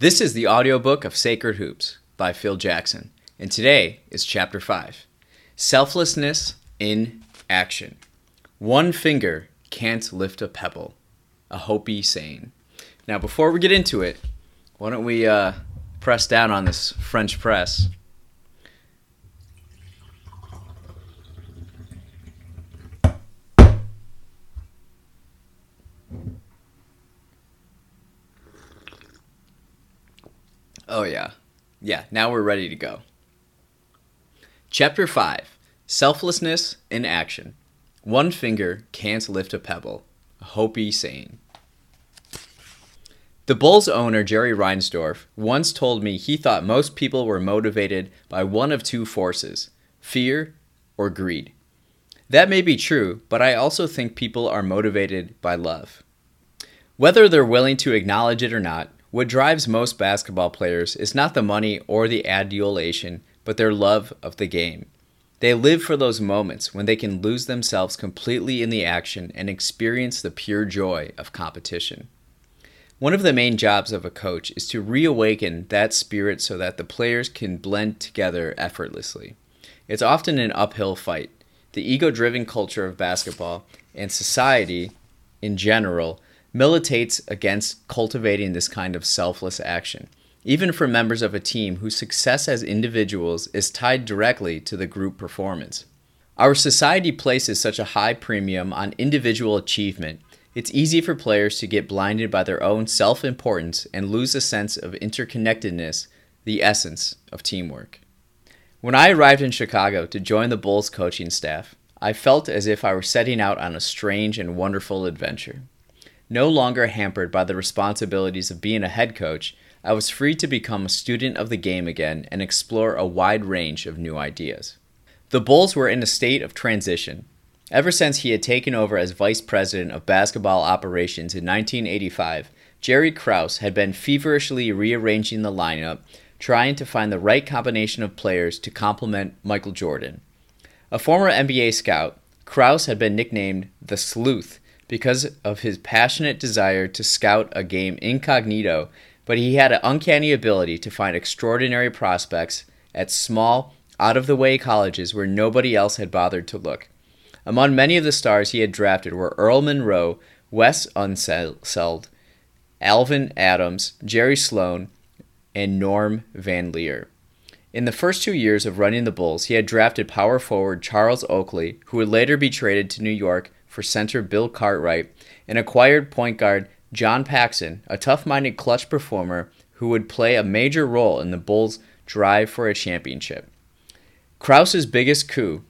This is the audiobook of Sacred Hoops by Phil Jackson, and today is Chapter 5 Selflessness in Action. One finger can't lift a pebble, a Hopi saying. Now, before we get into it, why don't we uh, press down on this French press? Oh, yeah. Yeah, now we're ready to go. Chapter 5 Selflessness in Action. One finger can't lift a pebble. A Hopi saying. The Bulls owner, Jerry Reinsdorf, once told me he thought most people were motivated by one of two forces fear or greed. That may be true, but I also think people are motivated by love. Whether they're willing to acknowledge it or not, what drives most basketball players is not the money or the adulation, but their love of the game. They live for those moments when they can lose themselves completely in the action and experience the pure joy of competition. One of the main jobs of a coach is to reawaken that spirit so that the players can blend together effortlessly. It's often an uphill fight. The ego driven culture of basketball and society in general militates against cultivating this kind of selfless action, even for members of a team whose success as individuals is tied directly to the group performance. Our society places such a high premium on individual achievement, it's easy for players to get blinded by their own self importance and lose a sense of interconnectedness, the essence of teamwork. When I arrived in Chicago to join the Bulls coaching staff, I felt as if I were setting out on a strange and wonderful adventure. No longer hampered by the responsibilities of being a head coach, I was free to become a student of the game again and explore a wide range of new ideas. The Bulls were in a state of transition. Ever since he had taken over as vice president of basketball operations in 1985, Jerry Krause had been feverishly rearranging the lineup, trying to find the right combination of players to complement Michael Jordan. A former NBA scout, Krause had been nicknamed the Sleuth because of his passionate desire to scout a game incognito, but he had an uncanny ability to find extraordinary prospects at small, out of the way colleges where nobody else had bothered to look. Among many of the stars he had drafted were Earl Monroe, Wes Unseld, Alvan Adams, Jerry Sloan, and Norm Van Lier. In the first two years of running the Bulls, he had drafted power forward Charles Oakley, who would later be traded to New York for center Bill Cartwright and acquired point guard John Paxson, a tough minded clutch performer who would play a major role in the Bulls' drive for a championship. Krause's biggest coup,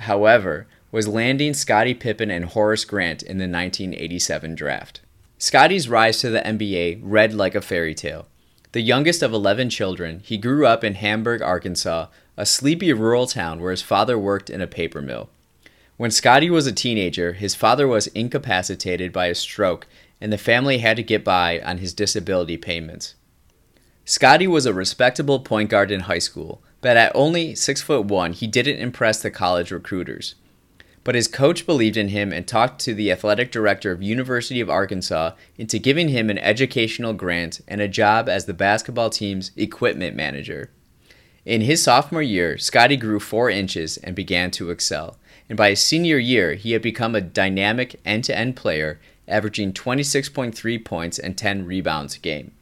however, was landing Scottie Pippen and Horace Grant in the 1987 draft. Scottie's rise to the NBA read like a fairy tale. The youngest of 11 children, he grew up in Hamburg, Arkansas, a sleepy rural town where his father worked in a paper mill. When Scottie was a teenager, his father was incapacitated by a stroke, and the family had to get by on his disability payments. Scottie was a respectable point guard in high school, but at only 6 foot 1, he didn't impress the college recruiters. But his coach believed in him and talked to the athletic director of University of Arkansas into giving him an educational grant and a job as the basketball team's equipment manager. In his sophomore year, Scottie grew 4 inches and began to excel and by his senior year, he had become a dynamic end to end player, averaging 26.3 points and 10 rebounds a game.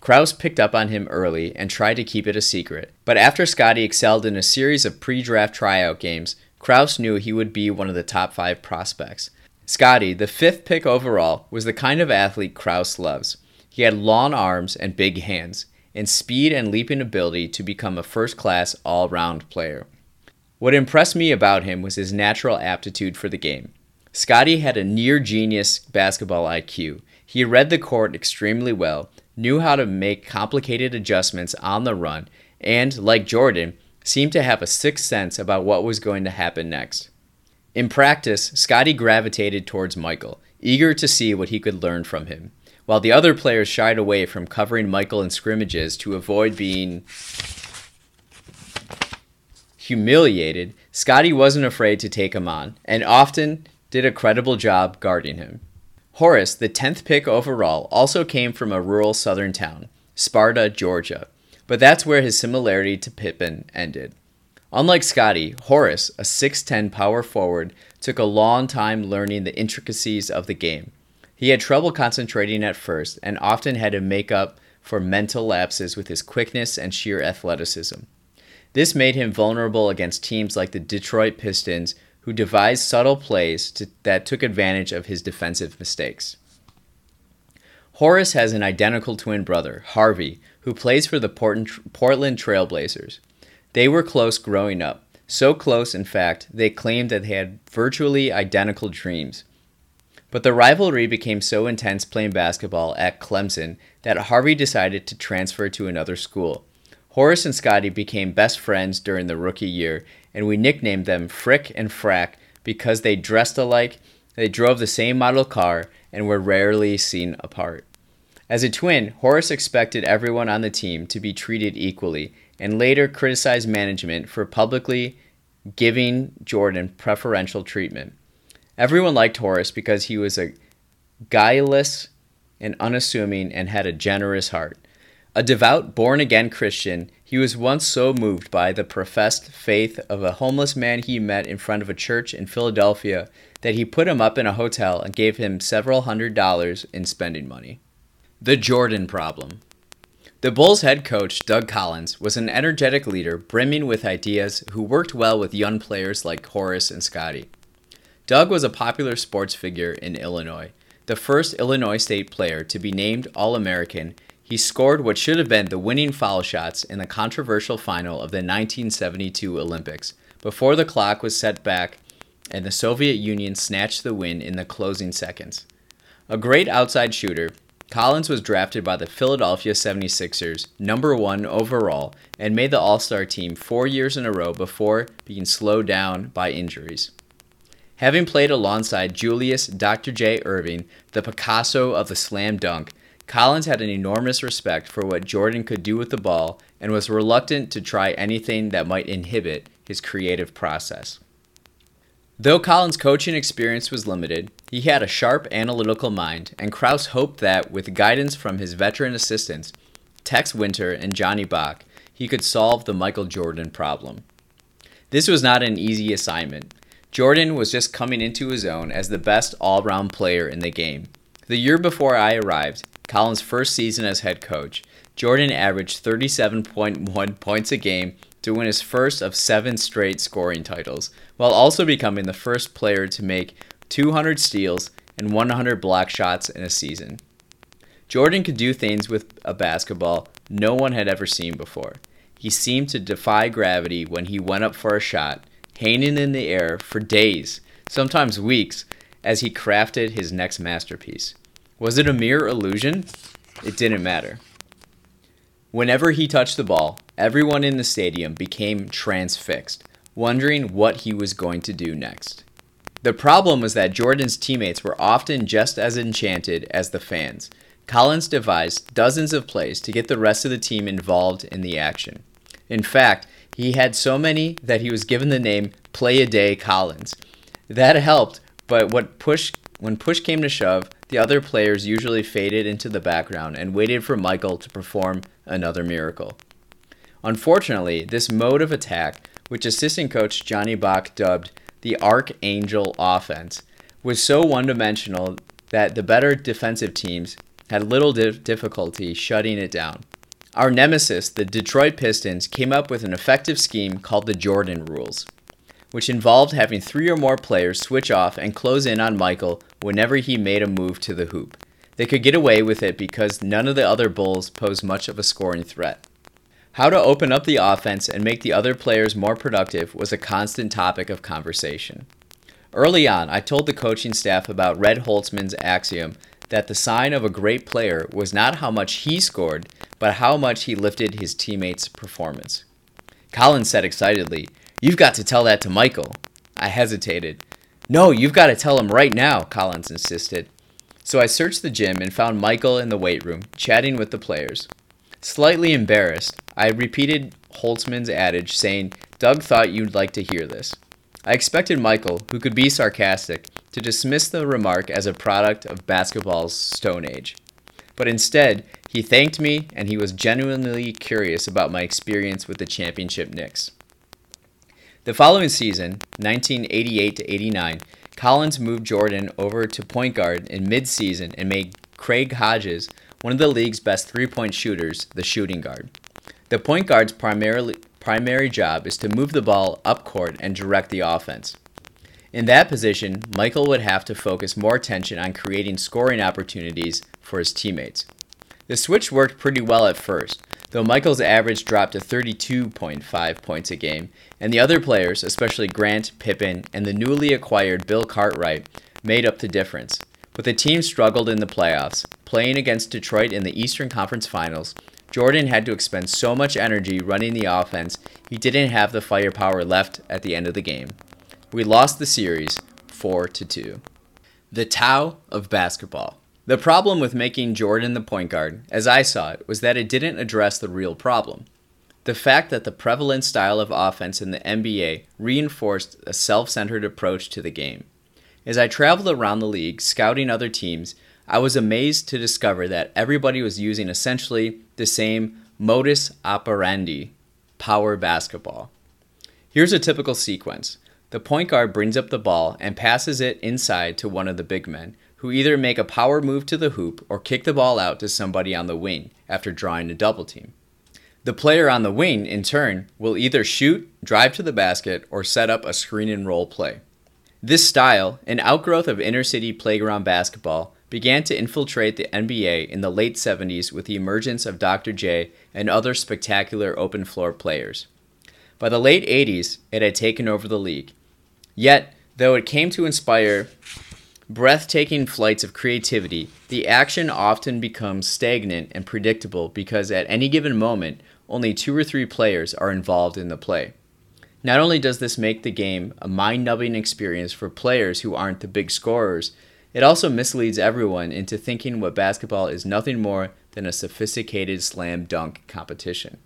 Krause picked up on him early and tried to keep it a secret, but after Scottie excelled in a series of pre draft tryout games, Krause knew he would be one of the top five prospects. Scottie, the fifth pick overall, was the kind of athlete Krause loves. He had long arms and big hands, and speed and leaping ability to become a first class all round player. What impressed me about him was his natural aptitude for the game. Scottie had a near genius basketball IQ. He read the court extremely well, knew how to make complicated adjustments on the run, and, like Jordan, seemed to have a sixth sense about what was going to happen next. In practice, Scottie gravitated towards Michael, eager to see what he could learn from him, while the other players shied away from covering Michael in scrimmages to avoid being humiliated, Scottie wasn't afraid to take him on, and often did a credible job guarding him. Horace, the 10th pick overall, also came from a rural southern town. Sparta, Georgia. But that's where his similarity to Pippen ended. Unlike Scottie, Horace, a 6'10 power forward, took a long time learning the intricacies of the game. He had trouble concentrating at first and often had to make up for mental lapses with his quickness and sheer athleticism. This made him vulnerable against teams like the Detroit Pistons, who devised subtle plays to, that took advantage of his defensive mistakes. Horace has an identical twin brother, Harvey, who plays for the Portland Trailblazers. They were close growing up, so close, in fact, they claimed that they had virtually identical dreams. But the rivalry became so intense playing basketball at Clemson that Harvey decided to transfer to another school. Horace and Scottie became best friends during the rookie year, and we nicknamed them Frick and Frack because they dressed alike, they drove the same model car, and were rarely seen apart. As a twin, Horace expected everyone on the team to be treated equally, and later criticized management for publicly giving Jordan preferential treatment. Everyone liked Horace because he was a guileless and unassuming and had a generous heart. A devout, born again Christian, he was once so moved by the professed faith of a homeless man he met in front of a church in Philadelphia that he put him up in a hotel and gave him several hundred dollars in spending money. The Jordan Problem The Bulls head coach, Doug Collins, was an energetic leader brimming with ideas who worked well with young players like Horace and Scottie. Doug was a popular sports figure in Illinois, the first Illinois State player to be named All American he scored what should have been the winning foul shots in the controversial final of the 1972 Olympics before the clock was set back and the Soviet Union snatched the win in the closing seconds. A great outside shooter, Collins was drafted by the Philadelphia 76ers, number one overall, and made the All Star team four years in a row before being slowed down by injuries. Having played alongside Julius Dr. J. Erving, the Picasso of the slam dunk, Collins had an enormous respect for what Jordan could do with the ball and was reluctant to try anything that might inhibit his creative process. Though Collins' coaching experience was limited, he had a sharp analytical mind, and Krause hoped that, with guidance from his veteran assistants, Tex Winter and Johnny Bach, he could solve the Michael Jordan problem. This was not an easy assignment. Jordan was just coming into his own as the best all round player in the game. The year before I arrived, Collins' first season as head coach, Jordan averaged 37.1 points a game to win his first of seven straight scoring titles, while also becoming the first player to make 200 steals and 100 block shots in a season. Jordan could do things with a basketball no one had ever seen before. He seemed to defy gravity when he went up for a shot, hanging in the air for days, sometimes weeks, as he crafted his next masterpiece. Was it a mere illusion? It didn't matter. Whenever he touched the ball, everyone in the stadium became transfixed, wondering what he was going to do next. The problem was that Jordan's teammates were often just as enchanted as the fans. Collins devised dozens of plays to get the rest of the team involved in the action. In fact, he had so many that he was given the name Play a Day Collins. That helped, but what push when push came to shove, the other players usually faded into the background and waited for Michael to perform another miracle. Unfortunately, this mode of attack, which assistant coach Johnny Bach dubbed the Archangel offense, was so one dimensional that the better defensive teams had little difficulty shutting it down. Our nemesis, the Detroit Pistons, came up with an effective scheme called the Jordan Rules which involved having three or more players switch off and close in on Michael whenever he made a move to the hoop. They could get away with it because none of the other Bulls posed much of a scoring threat. How to open up the offense and make the other players more productive was a constant topic of conversation. Early on, I told the coaching staff about Red Holzman's axiom that the sign of a great player was not how much he scored, but how much he lifted his teammates' performance. Collins said excitedly, You've got to tell that to Michael. I hesitated. No, you've got to tell him right now, Collins insisted. So I searched the gym and found Michael in the weight room, chatting with the players. Slightly embarrassed, I repeated Holzman's adage, saying, Doug thought you'd like to hear this. I expected Michael, who could be sarcastic, to dismiss the remark as a product of basketball's Stone Age. but instead, he thanked me and he was genuinely curious about my experience with the championship Knicks. The following season, 1988 to 89, Collins moved Jordan over to point guard in mid-season and made Craig Hodges, one of the league's best three-point shooters, the shooting guard. The point guard's primarily primary job is to move the ball up court and direct the offense. In that position, Michael would have to focus more attention on creating scoring opportunities for his teammates. The switch worked pretty well at first, though Michael's average dropped to 32.5 points a game, and the other players, especially Grant, Pippen, and the newly acquired Bill Cartwright, made up the difference. But the team struggled in the playoffs, playing against Detroit in the Eastern Conference Finals. Jordan had to expend so much energy running the offense, he didn't have the firepower left at the end of the game. We lost the series 4 to 2. The Tao of basketball. The problem with making Jordan the point guard, as I saw it, was that it didn't address the real problem. The fact that the prevalent style of offense in the NBA reinforced a self centered approach to the game. As I traveled around the league scouting other teams, I was amazed to discover that everybody was using essentially the same modus operandi power basketball. Here's a typical sequence the point guard brings up the ball and passes it inside to one of the big men, who either make a power move to the hoop or kick the ball out to somebody on the wing after drawing a double team. The player on the wing, in turn, will either shoot, drive to the basket, or set up a screen and roll play. This style, an outgrowth of inner city playground basketball, began to infiltrate the NBA in the late 70s with the emergence of Dr. J and other spectacular open floor players. By the late 80s, it had taken over the league, Yet, though it came to inspire breathtaking flights of creativity, the action often becomes stagnant and predictable because at any given moment, only two or three players are involved in the play. Not only does this make the game a mind numbing experience for players who aren't the big scorers, it also misleads everyone into thinking what basketball is nothing more than a sophisticated slam dunk competition.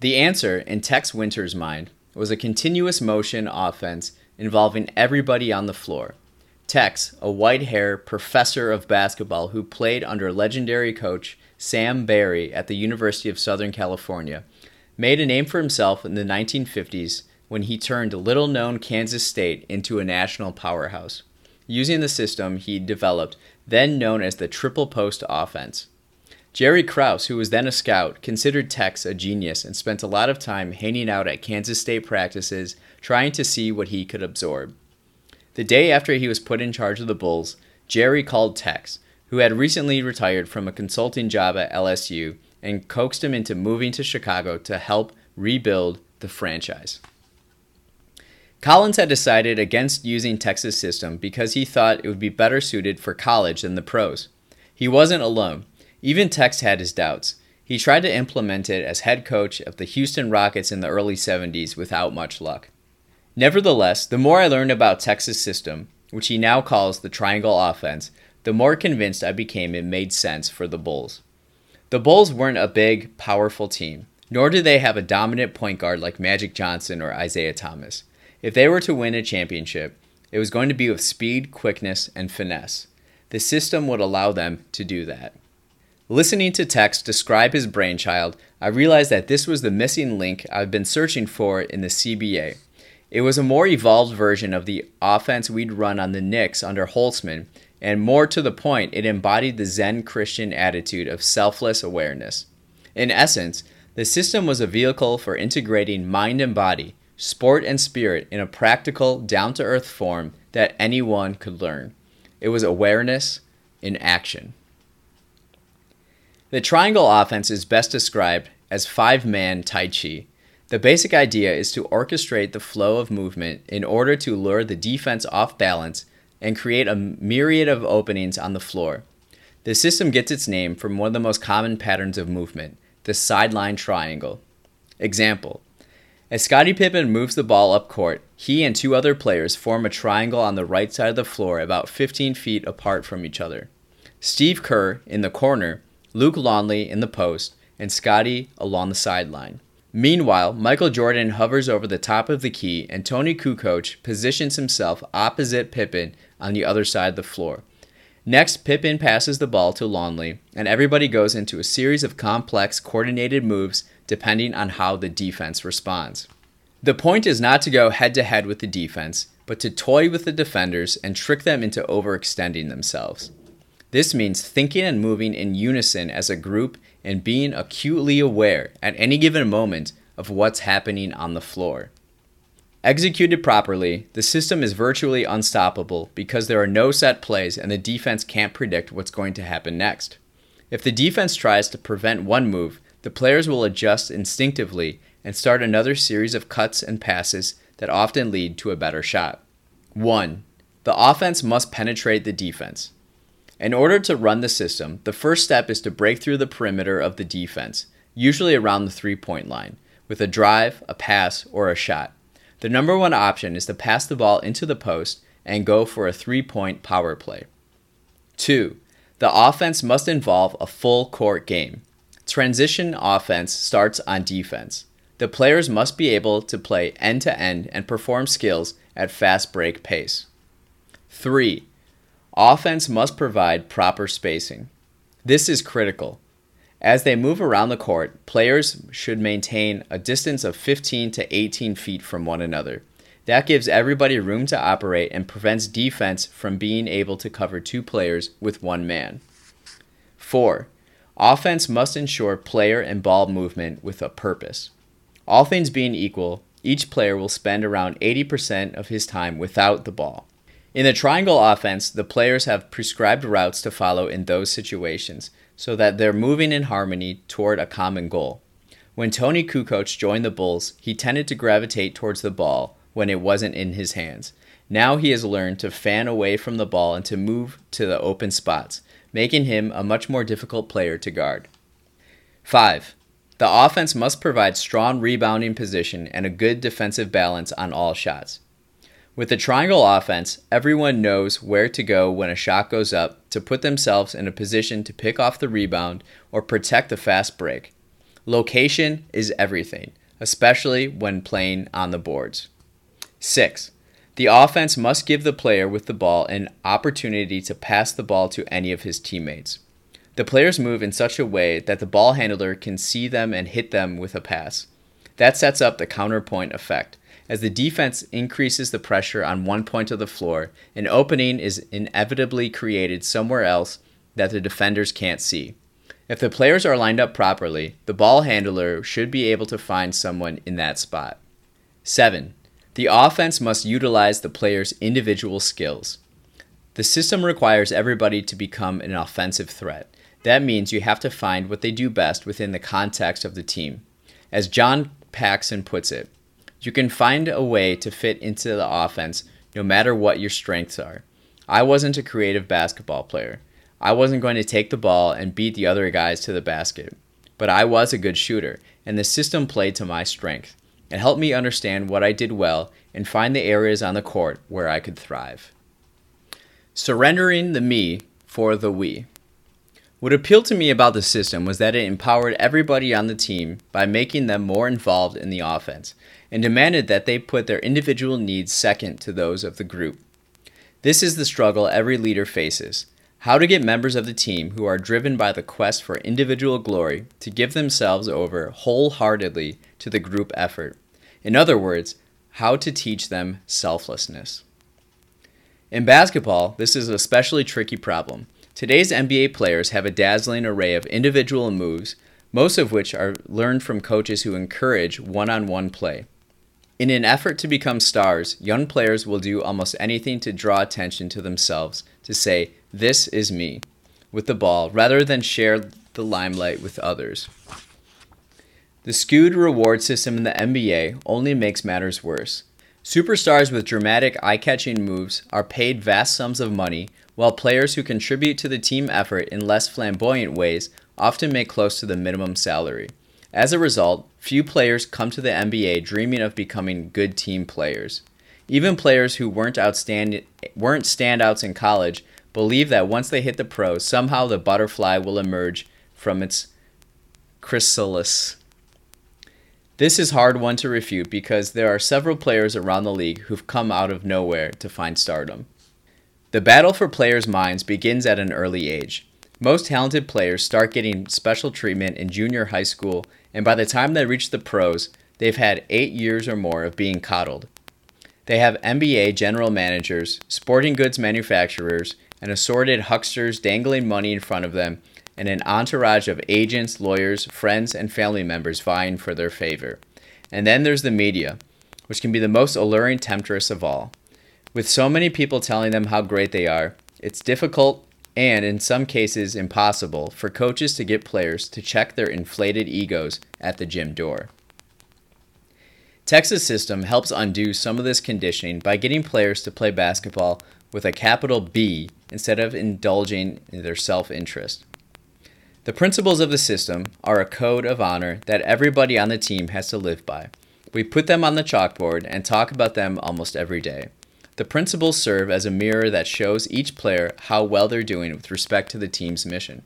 The answer, in Tex Winter's mind, was a continuous motion offense involving everybody on the floor. Tex, a white haired professor of basketball who played under legendary coach Sam Barry at the University of Southern California, made a name for himself in the 1950s when he turned little known Kansas State into a national powerhouse, using the system he developed, then known as the triple post offense. Jerry Krause, who was then a scout, considered Tex a genius and spent a lot of time hanging out at Kansas State practices trying to see what he could absorb. The day after he was put in charge of the Bulls, Jerry called Tex, who had recently retired from a consulting job at LSU, and coaxed him into moving to Chicago to help rebuild the franchise. Collins had decided against using Tex's system because he thought it would be better suited for college than the pros. He wasn't alone. Even Tex had his doubts. He tried to implement it as head coach of the Houston Rockets in the early 70s without much luck. Nevertheless, the more I learned about Tex's system, which he now calls the triangle offense, the more convinced I became it made sense for the Bulls. The Bulls weren't a big, powerful team, nor did they have a dominant point guard like Magic Johnson or Isiah Thomas. If they were to win a championship, it was going to be with speed, quickness, and finesse. The system would allow them to do that. Listening to Tex describe his brainchild, I realized that this was the missing link I've been searching for in the CBA. It was a more evolved version of the offense we'd run on the Knicks under Holzman, and more to the point, it embodied the Zen Christian attitude of selfless awareness. In essence, the system was a vehicle for integrating mind and body, sport and spirit in a practical, down to earth form that anyone could learn. It was awareness in action. The triangle offense is best described as five man Tai Chi. The basic idea is to orchestrate the flow of movement in order to lure the defense off balance and create a myriad of openings on the floor. The system gets its name from one of the most common patterns of movement, the sideline triangle. Example As Scottie Pippen moves the ball up court, he and two other players form a triangle on the right side of the floor about 15 feet apart from each other. Steve Kerr, in the corner, Luke Longley in the post, and Scottie along the sideline. Meanwhile, Michael Jordan hovers over the top of the key, and Tony Kukoc positions himself opposite Pippen on the other side of the floor. Next, Pippen passes the ball to Lonley, and everybody goes into a series of complex, coordinated moves depending on how the defense responds. The point is not to go head to head with the defense, but to toy with the defenders and trick them into overextending themselves. This means thinking and moving in unison as a group and being acutely aware at any given moment of what's happening on the floor. Executed properly, the system is virtually unstoppable because there are no set plays and the defense can't predict what's going to happen next. If the defense tries to prevent one move, the players will adjust instinctively and start another series of cuts and passes that often lead to a better shot. 1. The offense must penetrate the defense. In order to run the system, the first step is to break through the perimeter of the defense, usually around the three point line, with a drive, a pass, or a shot. The number one option is to pass the ball into the post and go for a three point power play. 2. The offense must involve a full court game. Transition offense starts on defense. The players must be able to play end to end and perform skills at fast break pace. 3. Offense must provide proper spacing. This is critical. As they move around the court, players should maintain a distance of 15 to 18 feet from one another. That gives everybody room to operate and prevents defense from being able to cover two players with one man. 4. Offense must ensure player and ball movement with a purpose. All things being equal, each player will spend around 80% of his time without the ball. In the triangle offense, the players have prescribed routes to follow in those situations so that they're moving in harmony toward a common goal. When Tony Kukoc joined the Bulls, he tended to gravitate towards the ball when it wasn't in his hands. Now he has learned to fan away from the ball and to move to the open spots, making him a much more difficult player to guard. 5. The offense must provide strong rebounding position and a good defensive balance on all shots. With the triangle offense, everyone knows where to go when a shot goes up to put themselves in a position to pick off the rebound or protect the fast break. Location is everything, especially when playing on the boards. 6. The offense must give the player with the ball an opportunity to pass the ball to any of his teammates. The players move in such a way that the ball handler can see them and hit them with a pass. That sets up the counterpoint effect as the defense increases the pressure on one point of the floor, an opening is inevitably created somewhere else that the defenders can't see. If the players are lined up properly, the ball handler should be able to find someone in that spot. 7. The offense must utilize the player's individual skills. The system requires everybody to become an offensive threat. That means you have to find what they do best within the context of the team. As John Paxson puts it, you can find a way to fit into the offense no matter what your strengths are. I wasn't a creative basketball player. I wasn't going to take the ball and beat the other guys to the basket. But I was a good shooter, and the system played to my strength. It helped me understand what I did well and find the areas on the court where I could thrive. Surrendering the me for the we. What appealed to me about the system was that it empowered everybody on the team by making them more involved in the offense and demanded that they put their individual needs second to those of the group. This is the struggle every leader faces how to get members of the team who are driven by the quest for individual glory to give themselves over wholeheartedly to the group effort. In other words, how to teach them selflessness. In basketball, this is a especially tricky problem. Today's NBA players have a dazzling array of individual moves, most of which are learned from coaches who encourage one on one play. In an effort to become stars, young players will do almost anything to draw attention to themselves, to say, This is me, with the ball, rather than share the limelight with others. The skewed reward system in the NBA only makes matters worse. Superstars with dramatic, eye catching moves are paid vast sums of money, while players who contribute to the team effort in less flamboyant ways often make close to the minimum salary. As a result, few players come to the NBA dreaming of becoming good team players. Even players who weren't outstanding weren't standouts in college believe that once they hit the pros, somehow the butterfly will emerge from its chrysalis. This is hard one to refute because there are several players around the league who've come out of nowhere to find stardom. The battle for players' minds begins at an early age. Most talented players start getting special treatment in junior high school, and by the time they reach the pros, they've had eight years or more of being coddled. They have NBA general managers, sporting goods manufacturers, and assorted hucksters dangling money in front of them, and an entourage of agents, lawyers, friends, and family members vying for their favor. And then there's the media, which can be the most alluring temptress of all. With so many people telling them how great they are, it's difficult and, in some cases, impossible for coaches to get players to check their inflated egos at the gym door. Tex's system helps undo some of this conditioning by getting players to play basketball with a capital B instead of indulging in their self interest. The principles of the system are a code of honor that everybody on the team has to live by. We put them on the chalkboard and talk about them almost every day. The principles serve as a mirror that shows each player how well they're doing with respect to the team's mission.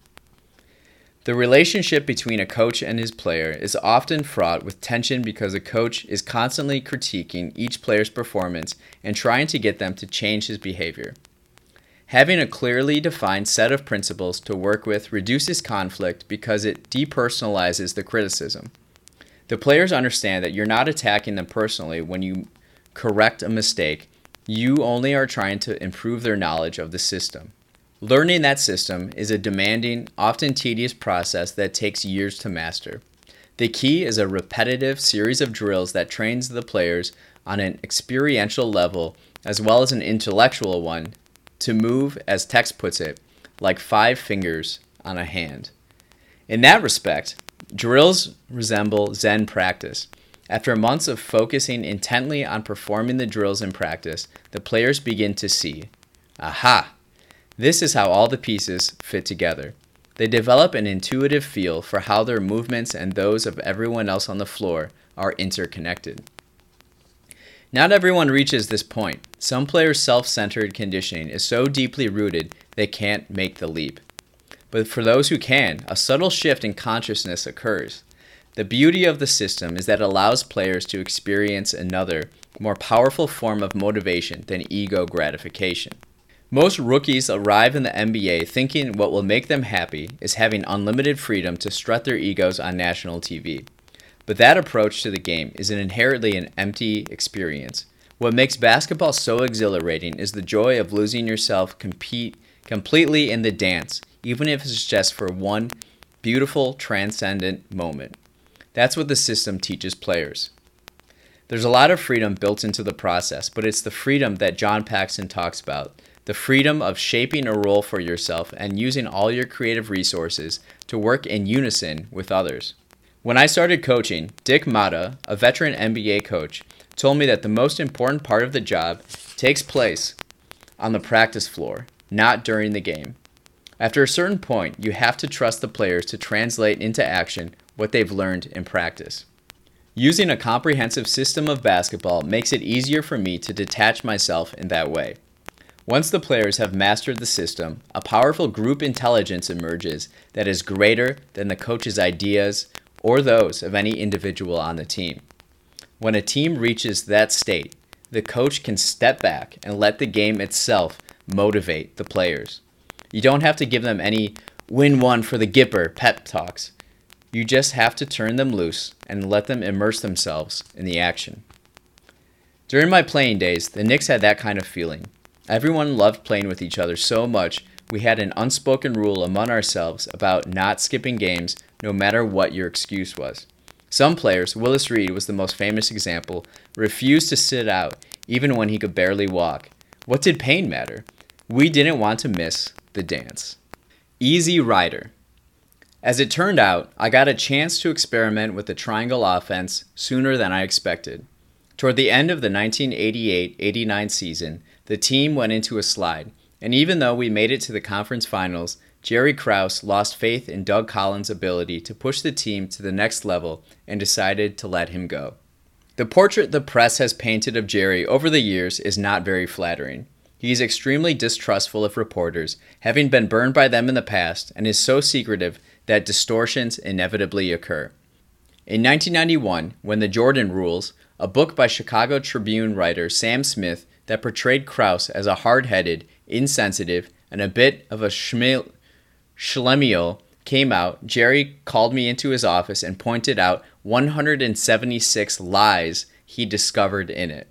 The relationship between a coach and his player is often fraught with tension because a coach is constantly critiquing each player's performance and trying to get them to change his behavior. Having a clearly defined set of principles to work with reduces conflict because it depersonalizes the criticism. The players understand that you're not attacking them personally when you correct a mistake, you only are trying to improve their knowledge of the system. Learning that system is a demanding, often tedious process that takes years to master. The key is a repetitive series of drills that trains the players on an experiential level as well as an intellectual one to move, as Tex puts it, like five fingers on a hand. In that respect, drills resemble Zen practice. After months of focusing intently on performing the drills in practice, the players begin to see, aha, this is how all the pieces fit together. They develop an intuitive feel for how their movements and those of everyone else on the floor are interconnected. Not everyone reaches this point. Some players' self centered conditioning is so deeply rooted they can't make the leap. But for those who can, a subtle shift in consciousness occurs. The beauty of the system is that it allows players to experience another, more powerful form of motivation than ego gratification. Most rookies arrive in the NBA thinking what will make them happy is having unlimited freedom to strut their egos on national TV. But that approach to the game is an inherently an empty experience. What makes basketball so exhilarating is the joy of losing yourself compete completely in the dance, even if it's just for one beautiful transcendent moment. That's what the system teaches players. There's a lot of freedom built into the process, but it's the freedom that John Paxson talks about the freedom of shaping a role for yourself and using all your creative resources to work in unison with others. When I started coaching, Dick Motta, a veteran NBA coach, told me that the most important part of the job takes place on the practice floor, not during the game. After a certain point, you have to trust the players to translate into action what they've learned in practice. Using a comprehensive system of basketball makes it easier for me to detach myself in that way. Once the players have mastered the system, a powerful group intelligence emerges that is greater than the coach's ideas or those of any individual on the team. When a team reaches that state, the coach can step back and let the game itself motivate the players. You don't have to give them any win one for the Gipper pep talks. You just have to turn them loose and let them immerse themselves in the action. During my playing days, the Knicks had that kind of feeling. Everyone loved playing with each other so much, we had an unspoken rule among ourselves about not skipping games no matter what your excuse was. Some players, Willis Reed was the most famous example, refused to sit out even when he could barely walk. What did pain matter? We didn't want to miss the dance. Easy Rider. As it turned out, I got a chance to experiment with the triangle offense sooner than I expected. Toward the end of the 1988 89 season, the team went into a slide, and even though we made it to the conference finals, Jerry Krause lost faith in Doug Collins' ability to push the team to the next level and decided to let him go. The portrait the press has painted of Jerry over the years is not very flattering. He is extremely distrustful of reporters, having been burned by them in the past, and is so secretive that distortions inevitably occur. In 1991, when The Jordan Rules, a book by Chicago Tribune writer Sam Smith that portrayed Krause as a hard headed, insensitive, and a bit of a schmil- schlemiel came out, Jerry called me into his office and pointed out 176 lies he discovered in it.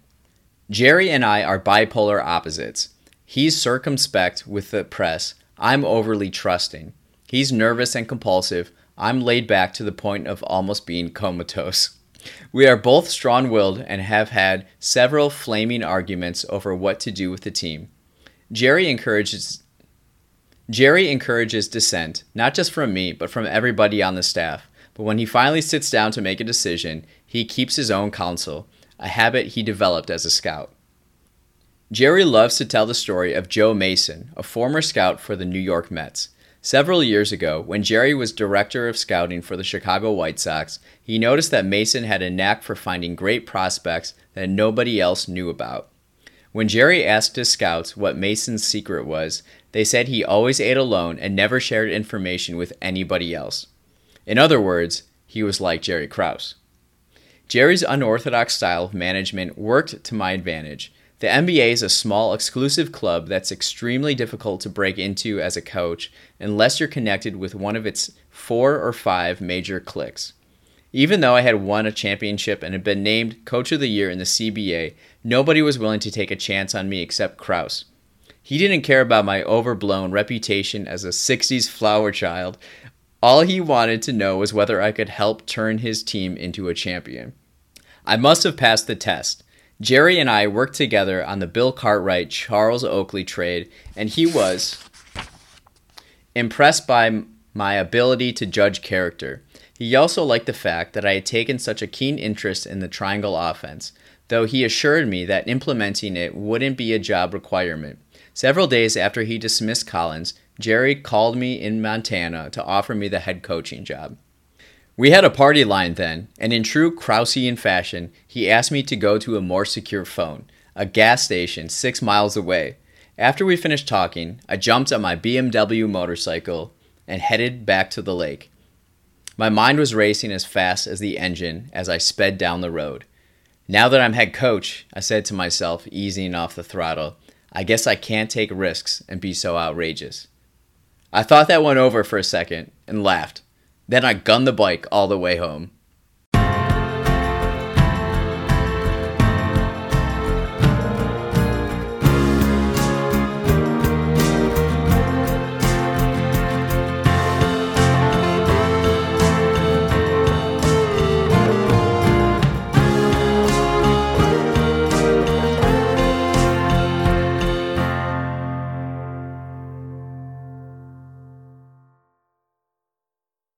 Jerry and I are bipolar opposites. He's circumspect with the press, I'm overly trusting. He's nervous and compulsive, I'm laid back to the point of almost being comatose. We are both strong willed and have had several flaming arguments over what to do with the team. Jerry encourages Jerry encourages dissent, not just from me, but from everybody on the staff. But when he finally sits down to make a decision, he keeps his own counsel, a habit he developed as a scout. Jerry loves to tell the story of Joe Mason, a former scout for the New York Mets. Several years ago, when Jerry was director of scouting for the Chicago White Sox, he noticed that Mason had a knack for finding great prospects that nobody else knew about. When Jerry asked his scouts what Mason's secret was, they said he always ate alone and never shared information with anybody else. In other words, he was like Jerry Krause. Jerry's unorthodox style of management worked to my advantage. The NBA is a small, exclusive club that's extremely difficult to break into as a coach unless you're connected with one of its four or five major cliques. Even though I had won a championship and had been named Coach of the Year in the CBA, nobody was willing to take a chance on me except Krause. He didn't care about my overblown reputation as a 60s flower child. All he wanted to know was whether I could help turn his team into a champion. I must have passed the test. Jerry and I worked together on the Bill Cartwright Charles Oakley trade, and he was impressed by my ability to judge character. He also liked the fact that I had taken such a keen interest in the triangle offense, though he assured me that implementing it wouldn't be a job requirement. Several days after he dismissed Collins, Jerry called me in Montana to offer me the head coaching job. We had a party line then, and in true Krausian fashion, he asked me to go to a more secure phone, a gas station six miles away. After we finished talking, I jumped on my BMW motorcycle and headed back to the lake. My mind was racing as fast as the engine as I sped down the road. Now that I'm head coach, I said to myself, easing off the throttle, I guess I can't take risks and be so outrageous. I thought that one over for a second and laughed. Then I gunned the bike all the way home.